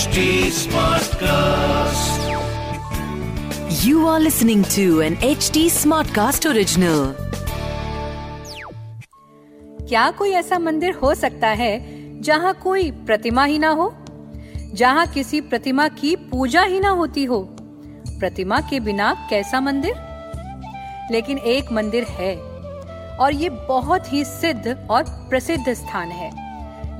HD Smartcast. You are listening to an HD Smartcast original. क्या कोई ऐसा मंदिर हो सकता है जहाँ कोई प्रतिमा ही ना हो जहाँ किसी प्रतिमा की पूजा ही ना होती हो प्रतिमा के बिना कैसा मंदिर लेकिन एक मंदिर है और ये बहुत ही सिद्ध और प्रसिद्ध स्थान है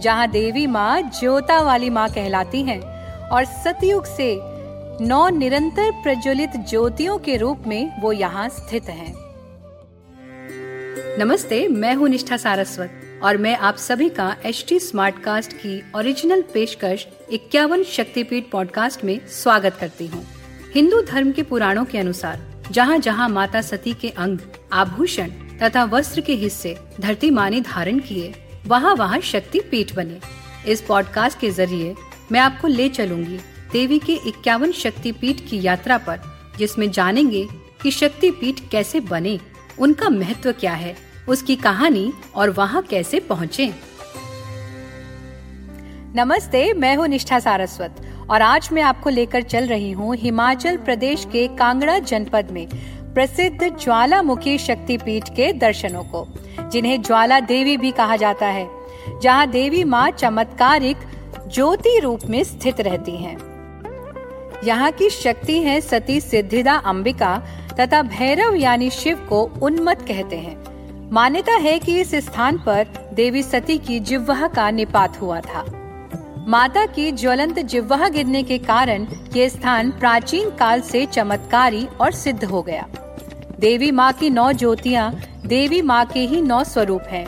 जहाँ देवी माँ ज्योता वाली माँ कहलाती हैं और सतयुग से नौ निरंतर प्रज्वलित ज्योतियों के रूप में वो यहाँ स्थित हैं। नमस्ते, मैं हूँ निष्ठा सारस्वत और मैं आप सभी का एच टी स्मार्ट कास्ट की ओरिजिनल पेशकश इक्यावन शक्तिपीठ पॉडकास्ट में स्वागत करती हूँ हिंदू धर्म के पुराणों के अनुसार जहाँ जहाँ माता सती के अंग, आभूषण तथा वस्त्र के हिस्से धरती माने धारण किए वहाँ वहाँ शक्ति पीठ बने इस पॉडकास्ट के ज़रिए मैं आपको ले चलूँगी देवी के इक्यावन शक्ति पीठ की यात्रा पर, जिसमें जानेंगे कि शक्ति पीठ कैसे बने, उनका महत्व क्या है, उसकी कहानी और वहाँ कैसे पहुँचे। नमस्ते, मैं हूँ निष्ठा सारस्वत और आज मैं आपको लेकर चल रही हूँ हिमाचल प्रदेश के कांगड़ा जनपद में प्रसिद्ध ज्वालामुखी शक्तिपीठ के दर्शनों को, जिन्हें ज्वाला देवी भी कहा जाता है, जहाँ देवी माँ चमत्कारिक ज्योति रूप में स्थित रहती हैं। यहाँ की शक्ति है सती सिद्धिदा अंबिका तथा भैरव यानी शिव को उन्मत कहते हैं मान्यता है कि इस स्थान पर देवी सती की जिह्वा का निपात हुआ था माता की ज्वलंत जिह्वा गिरने के कारण ये स्थान प्राचीन काल से चमत्कारी और सिद्ध हो गया देवी माँ की नौ ज्योतियाँ देवी माँ के ही नौ स्वरूप हैं।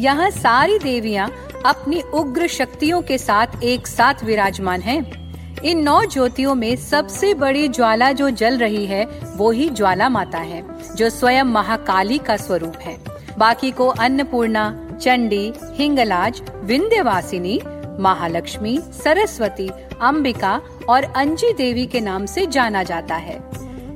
यहाँ सारी देवियाँ अपनी उग्र शक्तियों के साथ एक साथ विराजमान हैं। इन नौ ज्योतियों में सबसे बड़ी ज्वाला जो जल रही है, वो ही ज्वाला माता है, जो स्वयं महाकाली का स्वरूप है। बाकी को अन्नपूर्णा, चंडी, हिंगलाज, विंध्यवासिनी, महालक्ष्मी, सरस्वती, अंबिका और अंजी देवी के नाम से जाना जाता है।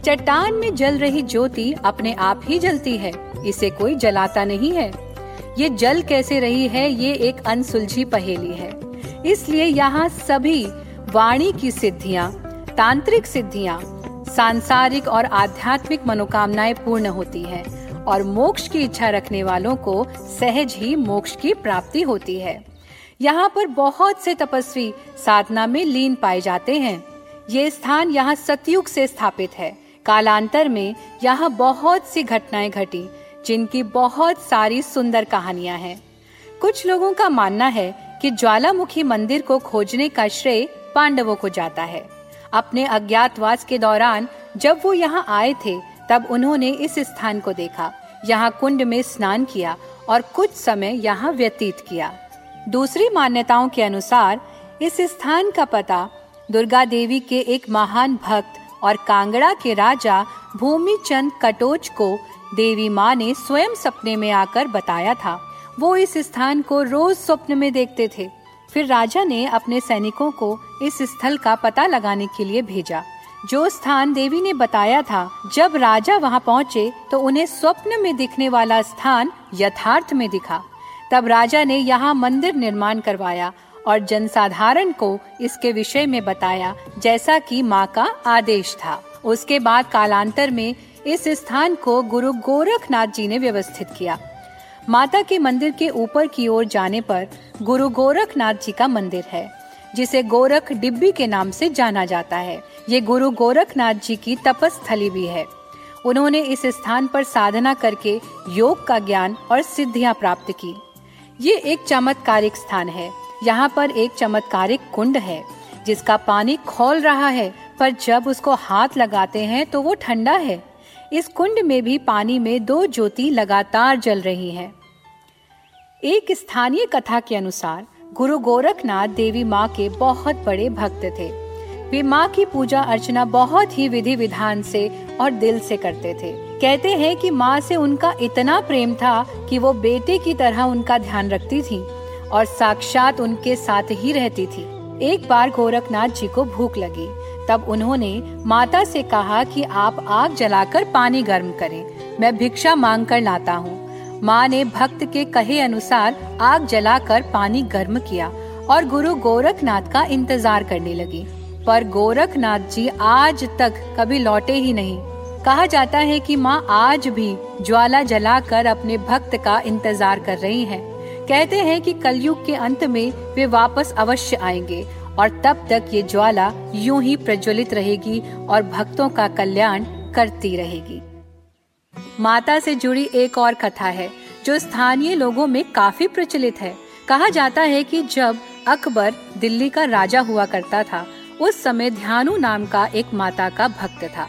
चट्टान में जल रही ज्योति अपने आप ही जलती है, इसे कोई जलाता नहीं है। ये जल कैसे रही है, ये एक अनसुलझी पहेली है। इसलिए यहाँ सभी वाणी की सिद्धियाँ, तांत्रिक सिद्धियाँ, सांसारिक और आध्यात्मिक मनोकामनाएँ पूर्ण होती हैं और मोक्ष की इच्छा रखने वालों को सहज ही मोक्ष की प्राप्ति होती है। यहाँ पर बहुत से तपस्वी साधना में लीन पाए जाते हैं। ये स्थान यहाँ सतयुग से स्थापित है। कालांतर में यहाँ बहुत सी घटनाएँ घटी जिनकी बहुत सारी सुंदर कहानियाँ हैं। कुछ लोगों का मानना है कि ज्वालामुखी मंदिर को खोजने का श्रेय पांडवों को जाता है। अपने अज्ञातवास के दौरान जब वो यहाँ आए थे, तब उन्होंने इस स्थान को देखा। यहाँ कुंड में स्नान किया और कुछ समय यहाँ व्यतीत किया। दूसरी मान्यताओं के अनुसार, इस स्थान का पता दुर्गा देवी के एक महान भक्त और कांगड़ा के राजा भूमिचंद कटोच को देवी माँ ने स्वयं सपने में आकर बताया था। वो इस स्थान को रोज स्वप्न में देखते थे। फिर राजा ने अपने सैनिकों को इस स्थल का पता लगाने के लिए भेजा। जो स्थान देवी ने बताया था, जब राजा वहाँ पहुँचे तो उन्हें स्वप्न में दिखने वाला स्थान यथार्थ में दिखा। तब राजा ने यहाँ मंदिर निर्माण करवाया और जनसाधारण को इसके विषय में बताया, जैसा कि माँ का आदेश था। उसके बाद कालांतर में इस स्थान को गुरु गोरखनाथ जी ने व्यवस्थित किया। माता के मंदिर के ऊपर की ओर जाने पर गुरु गोरखनाथ जी का मंदिर है, जिसे गोरख डिब्बी के नाम से जाना जाता है। ये गुरु गोरखनाथ जी की तपस्थली भी है। उन्होंने इस स्थान पर साधना करके योग का ज्ञान और सिद्धियाँ प्राप्त की। ये एक चमत्कारिक स्थान है। यहाँ पर एक चमत्कारिक कुंड है, जिसका पानी खोल रहा है, पर जब उसको हाथ लगाते हैं तो वो ठंडा है। इस कुंड में भी पानी में दो ज्योति लगातार जल रही हैं। एक स्थानीय कथा के अनुसार, गुरु गोरखनाथ देवी माँ के बहुत बड़े भक्त थे। वे माँ की पूजा अर्चना बहुत ही विधि विधान से और दिल से करते थे। कहते हैं कि माँ से उनका इतना प्रेम था कि वो बेटे की तरह उनका ध्यान रखती थी और साक्षात उनके साथ ही रहती थी। एक बार गोरखनाथ जी को भूख लगी। तब उन्होंने माता से कहा कि आप आग जलाकर पानी गर्म करें। मैं भिक्षा मांग कर लाता हूँ। माँ ने भक्त के कहे अनुसार आग जलाकर पानी गर्म किया और गुरु गोरखनाथ का इंतज़ार करने लगी। पर गोरखनाथ जी आज तक कभी लौटे ही नहीं। कहा जाता है कि माँ आज भी ज्वाला जलाकर अपने भक्त का इंतज़ार कर रही हैं। कहते हैं कि कलयुग के अंत में वे वापस अवश्य आएँगे और तब तक ये ज्वाला यूँ ही प्रज्वलित रहेगी और भक्तों का कल्याण करती रहेगी। माता से जुड़ी एक और कथा है, जो स्थानीय लोगों में काफ़ी प्रचलित है। कहा जाता है कि जब अकबर दिल्ली का राजा हुआ करता था, उस समय ध्यानु नाम का एक माता का भक्त था,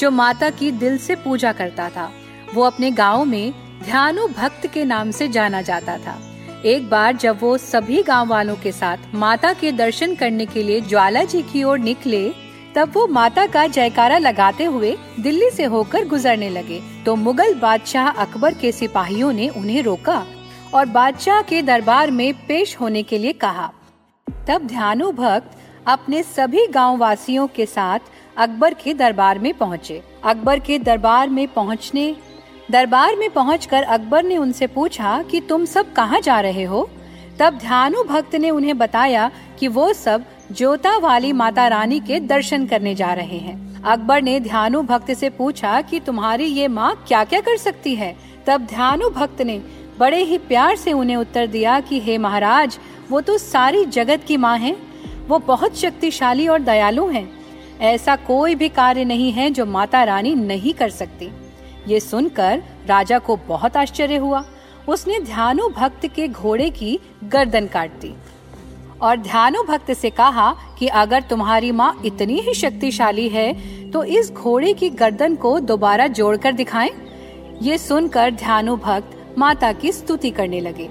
जो माता की दिल से पूजा करता था। वो अपने गाँव में ध्यानु भक्त के नाम से जाना जाता था। एक बार जब वो सभी गाँव वालों के साथ माता के दर्शन करने के लिए ज्वाला जी की ओर निकले, तब वो माता का जयकारा लगाते हुए दिल्ली से होकर गुजरने लगे। तो मुगल बादशाह अकबर के सिपाहियों ने उन्हें रोका और बादशाह के दरबार में पेश होने के लिए कहा। तब ध्यानु भक्त अपने सभी गाँव वासियों के साथ अकबर के दरबार में पहुँचे। अकबर के दरबार में पहुँचने दरबार में पहुंचकर अकबर ने उनसे पूछा कि तुम सब कहाँ जा रहे हो? तब ध्यानु भक्त ने उन्हें बताया कि वो सब जोता वाली माता रानी के दर्शन करने जा रहे हैं। अकबर ने ध्यानु भक्त से पूछा कि तुम्हारी ये माँ क्या क्या कर सकती है? तब ध्यानु भक्त ने बड़े ही प्यार से उन्हें उत्तर दिया कि, हे महाराज, वो तो सारी जगत की माँ है। वो बहुत शक्तिशाली और दयालु हैं। ऐसा कोई भी कार्य नहीं है जो माता रानी नहीं कर सकती। ये सुनकर राजा को बहुत आश्चर्य हुआ। उसने ध्यानु भक्त के घोड़े की गर्दन काट दी और ध्यानु भक्त से कहा कि अगर तुम्हारी माँ इतनी ही शक्तिशाली है तो इस घोड़े की गर्दन को दोबारा जोड़कर दिखाएँ। ये सुनकर ध्यानु भक्त माता की स्तुति करने लगे।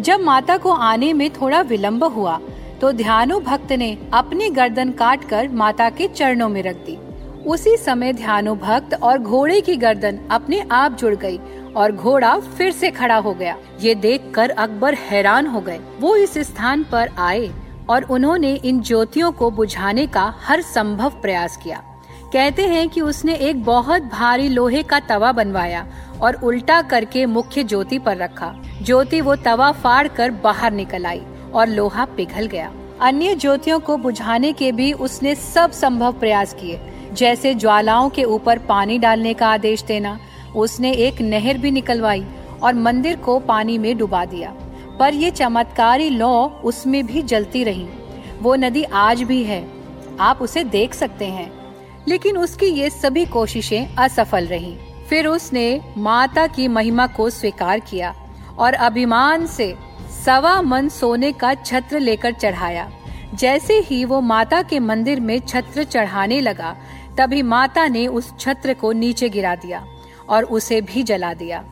जब माता को आने में थोड़ा विलंब हुआ तो ध्यानु भक्त ने अपनी गर्दन काट कर माता के चरणों में रख दी। उसी समय ध्यानु भक्त और घोड़े की गर्दन अपने आप जुड़ गई और घोड़ा फिर से खड़ा हो गया। ये देखकर अकबर हैरान हो गए। वो इस स्थान पर आए और उन्होंने इन ज्योतियों को बुझाने का हर संभव प्रयास किया। कहते हैं कि उसने एक बहुत भारी लोहे का तवा बनवाया और उल्टा करके मुख्य ज्योति पर रखा। ज्योति वो तवा फाड़ कर बाहर निकल आई और लोहा पिघल गया। अन्य ज्योतियों को बुझाने के भी उसने सब संभव प्रयास किए। जैसे ज्वालाओं के ऊपर पानी डालने का आदेश देना। उसने एक नहर भी निकलवाई और मंदिर को पानी में डुबा दिया। पर ये चमत्कारी लौ उसमें भी जलती रही। वो नदी आज भी है। आप उसे देख सकते हैं। लेकिन उसकी ये सभी कोशिशें असफल रहीं। फिर उसने माता की महिमा को स्वीकार किया और अभिमान से सवा मन सोने का छत्र लेकर चढ़ाया। जैसे ही वो माता के मंदिर में छत्र चढ़ाने लगा तभी माता ने उस छत्र को नीचे गिरा दिया और उसे भी जला दिया।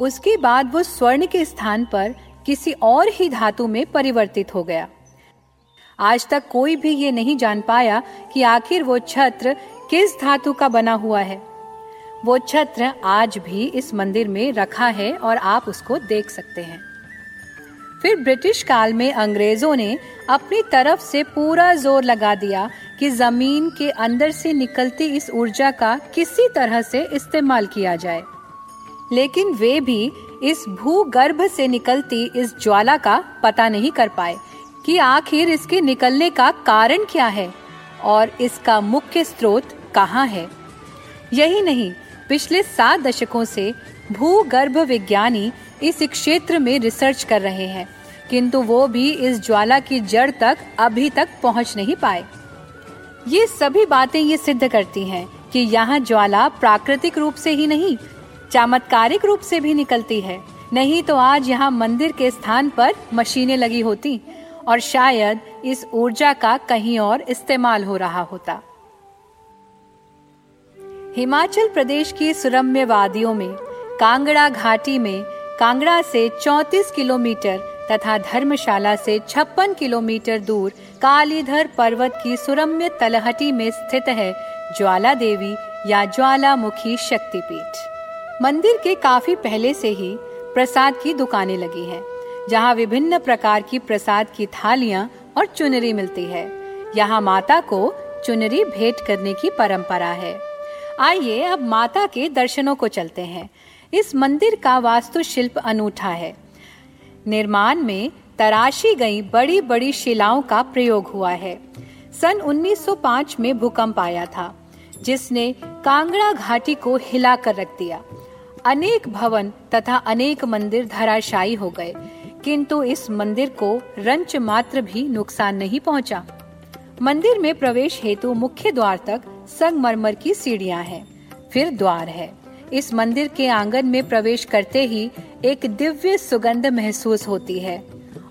उसके बाद वो स्वर्ण के स्थान पर किसी और ही धातु में परिवर्तित हो गया। आज तक कोई भी ये नहीं जान पाया कि आखिर वो छत्र किस धातु का बना हुआ है। वो छत्र आज भी इस मंदिर में रखा है और आप उसको देख सकते हैं। फिर ब्रिटिश काल में अंग्रेज़ों ने अपनी तरफ़ से पूरा ज़ोर लगा दिया कि ज़मीन के अंदर से निकलती इस ऊर्जा का किसी तरह से इस्तेमाल किया जाए। लेकिन वे भी इस भूगर्भ से निकलती इस ज्वाला का पता नहीं कर पाए कि आखिर इसके निकलने का कारण क्या है और इसका मुख्य स्रोत कहाँ है। यही नहीं, पिछले सात दशकों से भूगर्भ विज्ञानी इस क्षेत्र में रिसर्च कर रहे हैं, किंतु वो भी इस ज्वाला की जड़ तक अभी तक पहुँच नहीं पाए। ये सभी बातें ये सिद्ध करती हैं कि यहाँ ज्वाला प्राकृतिक रूप से ही नहीं, चमत्कारिक रूप से भी निकलती है। नहीं तो आज यहाँ मंदिर के स्थान पर मशीनें लगी होती और शायद इस ऊर्जा का कहीं और इस्तेमाल हो रहा होता। हिमाचल प्रदेश की सुरम्य वादियों में, कांगड़ा घाटी में कांगड़ा से 34 किलोमीटर तथा धर्मशाला से छप्पन किलोमीटर दूर कालीधर पर्वत की सुरम्य तलहटी में स्थित है ज्वाला देवी या ज्वालामुखी शक्तिपीठ। मंदिर के काफ़ी पहले से ही प्रसाद की दुकानें लगी हैं, जहाँ विभिन्न प्रकार की प्रसाद की थालियाँ और चुनरी मिलती है। यहाँ माता को चुनरी भेंट करने की परंपरा है। आइए अब माता के दर्शनों को चलते हैं। इस मंदिर का वास्तुशिल्प अनूठा है। निर्माण में तराशी गई बड़ी बड़ी शिलाओं का प्रयोग हुआ है। सन 1905 में भूकंप आया था, जिसने कांगड़ा घाटी को हिला कर रख दिया। अनेक भवन तथा अनेक मंदिर धराशायी हो गए, किंतु इस मंदिर को रंच मात्र भी नुकसान नहीं पहुँचा। मंदिर में प्रवेश हेतु मुख्य द्वार तक संगमरमर की सीढ़ियाँ हैं, फिर द्वार है। इस मंदिर के आँगन में प्रवेश करते ही एक दिव्य सुगंध महसूस होती है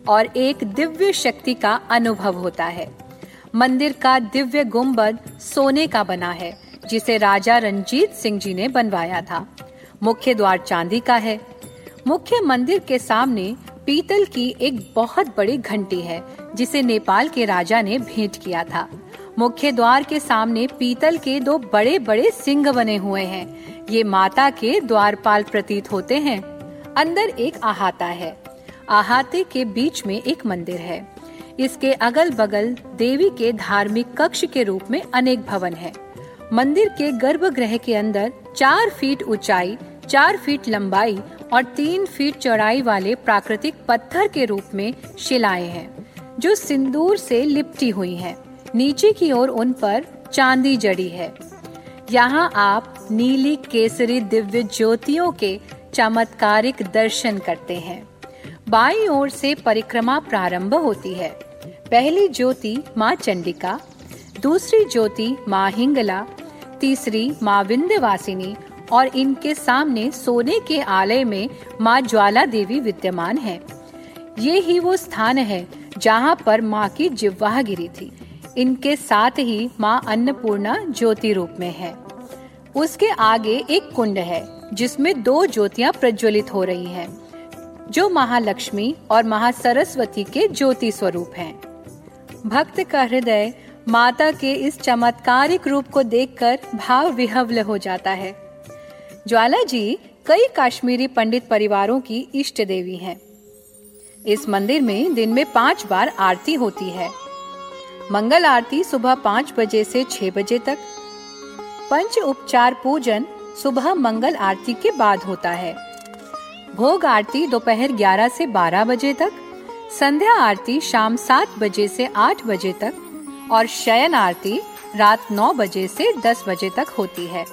और एक दिव्य शक्ति का अनुभव होता है। मंदिर का दिव्य गुंबद सोने का बना है, जिसे राजा रंजीत सिंह जी ने बनवाया था। मुख्य द्वार चांदी का है। मुख्य मंदिर के सामने पीतल की एक बहुत बड़ी घंटी है, जिसे नेपाल के राजा ने भेंट किया था। मुख्य द्वार के सामने पीतल के दो बड़े बड़े सिंह बने हुए हैं। ये माता के द्वारपाल प्रतीत होते हैं। अंदर एक अहाता है। अहाते के बीच में एक मंदिर है। इसके अगल बगल देवी के धार्मिक कक्ष के रूप में अनेक भवन है। मंदिर के गर्भगृह के अंदर चार फीट ऊंचाई, चार फीट लंबाई और तीन फीट चौड़ाई वाले प्राकृतिक पत्थर के रूप में शिलाएँ हैं, जो सिंदूर से लिपटी हुई हैं। नीचे की ओर उन पर चांदी जड़ी है। यहाँ आप नीली केसरी दिव्य ज्योतियों के चमत्कारिक दर्शन करते हैं। बाई ओर से परिक्रमा प्रारंभ होती है। पहली ज्योति माँ चंडिका, दूसरी ज्योति माँ हिंगला, तीसरी माँ विंध्यवासिनी और इनके सामने सोने के आलय में माँ ज्वाला देवी विद्यमान है। ये ही वो स्थान है जहाँ पर माँ की जिह्वा गिरी थी। इनके साथ ही माँ अन्नपूर्णा ज्योति रूप में है उसके आगे एक कुंड है जिसमें दो ज्योतियाँ प्रज्वलित हो रही हैं, जो महालक्ष्मी और महासरस्वती के ज्योति स्वरूप हैं। भक्त का हृदय माता के इस चमत्कारिक रूप को देखकर भाव विहवल हो जाता है ज्वाला जी कई काश्मीरी पंडित परिवारों की इष्ट देवी हैं। इस मंदिर में दिन में पाँच बार आरती होती है मंगल आरती सुबह पाँच बजे से छह बजे तक। पंच उपचार पूजन सुबह मंगल आरती के बाद होता है। भोग आरती दोपहर 11 से 12 बजे तक, संध्या आरती शाम सात बजे से आठ बजे तक और शयन आरती रात नौ बजे से दस बजे तक होती है।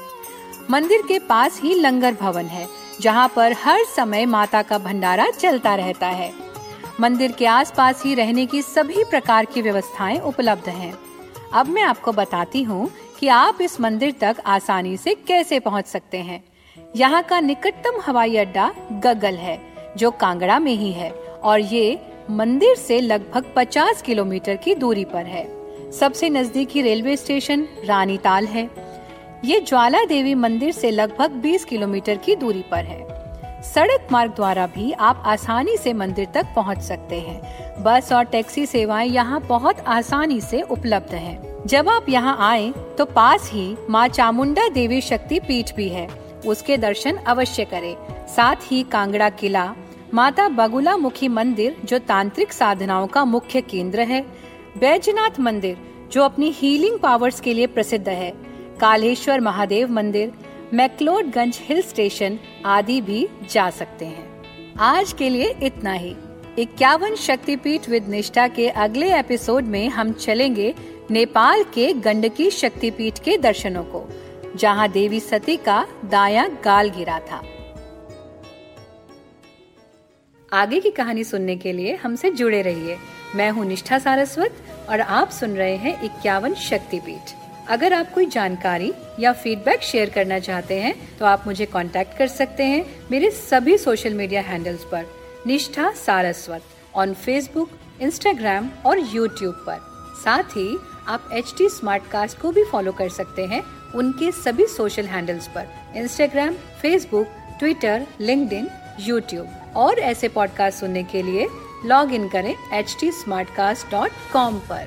मंदिर के पास ही लंगर भवन है, जहाँ पर हर समय माता का भंडारा चलता रहता है। मंदिर के आसपास ही रहने की सभी प्रकार की व्यवस्थाएँ उपलब्ध हैं। अब मैं आपको बताती हूँ कि आप इस मंदिर तक आसानी से कैसे पहुँच सकते हैं। यहाँ का निकटतम हवाई अड्डा गगल है, जो कांगड़ा में ही है, और ये मंदिर से लगभग 50 किलोमीटर की दूरी पर है। सबसे नजदीकी रेलवे स्टेशन रानीताल है। ये ज्वाला देवी मंदिर से लगभग 20 किलोमीटर की दूरी पर है। सड़क मार्ग द्वारा भी आप आसानी से मंदिर तक पहुँच सकते हैं। बस और टैक्सी सेवाएँ यहाँ बहुत आसानी से उपलब्ध हैं। जब आप यहाँ आए तो पास ही माँ चामुंडा देवी शक्ति पीठ भी है। उसके दर्शन अवश्य करें। साथ ही कांगड़ा किला, माता बगुला मुखी मंदिर, जो तांत्रिक साधनाओं का मुख्य केंद्र है। बैजनाथ मंदिर, जो अपनी हीलिंग पावर्स के लिए प्रसिद्ध है। कालेश्वर महादेव मंदिर मैक्लोडगंज हिल स्टेशन आदि भी जा सकते हैं। आज के लिए इतना ही। इक्यावन शक्तिपीठ विद निष्ठा के अगले एपिसोड में हम चलेंगे नेपाल के गंडकी शक्तिपीठ के दर्शनों को, जहाँ देवी सती का दाया गाल गिरा था। आगे की कहानी सुनने के लिए हमसे जुड़े रहिए। मैं हूँ निष्ठा सारस्वत और आप सुन रहे हैं इक्यावन शक्तिपीठ। अगर आप कोई जानकारी या फीडबैक शेयर करना चाहते हैं तो आप मुझे कांटेक्ट कर सकते हैं मेरे सभी सोशल मीडिया हैंडल्स पर। Nishtha Saraswat on Facebook Instagram और यूट्यूब पर। साथ ही आप एच टी स्मार्ट कास्ट को भी फॉलो कर सकते हैं उनके सभी सोशल हैंडल्स पर। Instagram Facebook Twitter link YouTube और ऐसे पॉडकास्ट सुनने के लिए लॉग इन करें एच टी पर।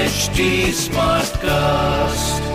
H Smartcast